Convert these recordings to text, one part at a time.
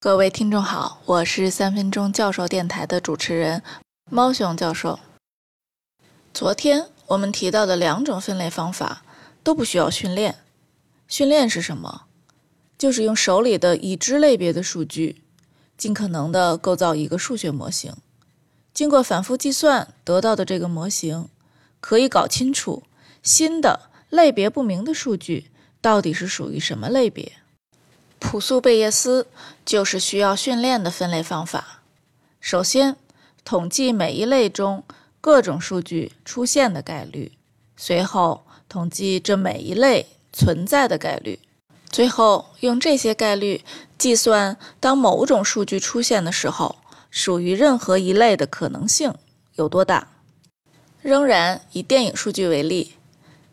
各位听众好，我是三分钟教授电台的主持人猫熊教授。昨天我们提到的两种分类方法都不需要训练。训练是什么？就是用手里的已知类别的数据，尽可能的构造一个数学模型。经过反复计算得到的这个模型，可以搞清楚新的类别不明的数据到底是属于什么类别。朴素贝叶斯就是需要训练的分类方法。首先，统计每一类中各种数据出现的概率；随后，统计这每一类存在的概率；最后，用这些概率计算当某种数据出现的时候，属于任何一类的可能性有多大。仍然以电影数据为例，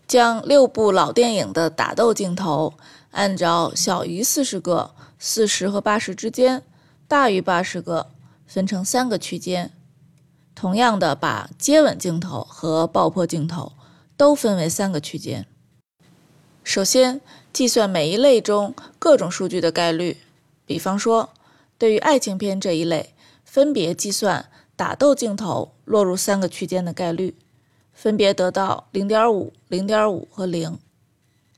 将六部老电影的打斗镜头。按照小于四十个、四十和八十之间，大于八十个，分成三个区间。同样的，把接吻镜头和爆破镜头都分为三个区间。首先，计算每一类中各种数据的概率。比方说，对于爱情片这一类，分别计算打斗镜头落入三个区间的概率，分别得到零点五、零点五和零。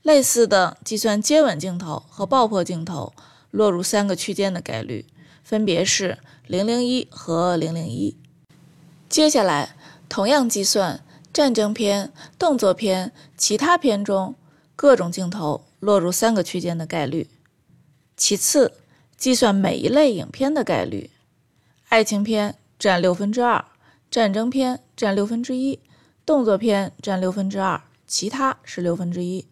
类似的计算接吻镜头和爆破镜头落入三个区间的概率，分别是零零一和零零一。接下来，同样计算战争片、动作片、其他片中各种镜头落入三个区间的概率。其次，计算每一类影片的概率，爱情片占六分之二，战争片占六分之一，动作片占六分之二，其他是六分之一。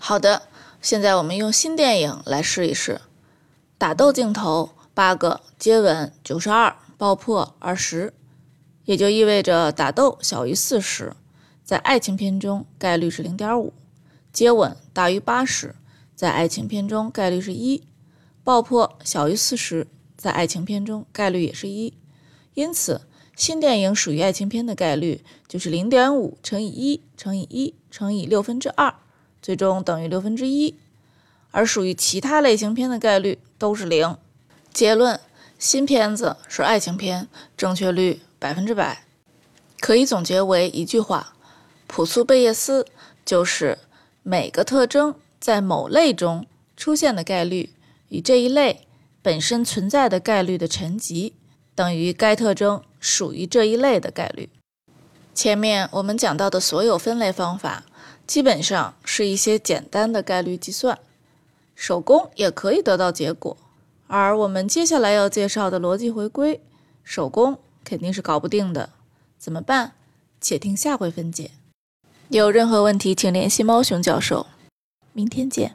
好的，现在我们用新电影来试一试。打斗镜头八个，接吻九十二，爆破二十，也就意味着打斗小于四十，在爱情片中概率是零点五；接吻大于八十，在爱情片中概率是一；爆破小于四十，在爱情片中概率也是一。因此，新电影属于爱情片的概率就是零点五乘以一乘以一乘以六分之二。最终等于六分之一，而属于其他类型片的概率都是零。结论：新片子是爱情片，正确率百分之百。可以总结为一句话：朴素贝叶斯就是每个特征在某类中出现的概率与这一类本身存在的概率的乘积等于该特征属于这一类的概率。前面我们讲到的所有分类方法。基本上是一些简单的概率计算，手工也可以得到结果。而我们接下来要介绍的逻辑回归，手工肯定是搞不定的。怎么办？且听下回分解。有任何问题，请联系猫熊教授。明天见。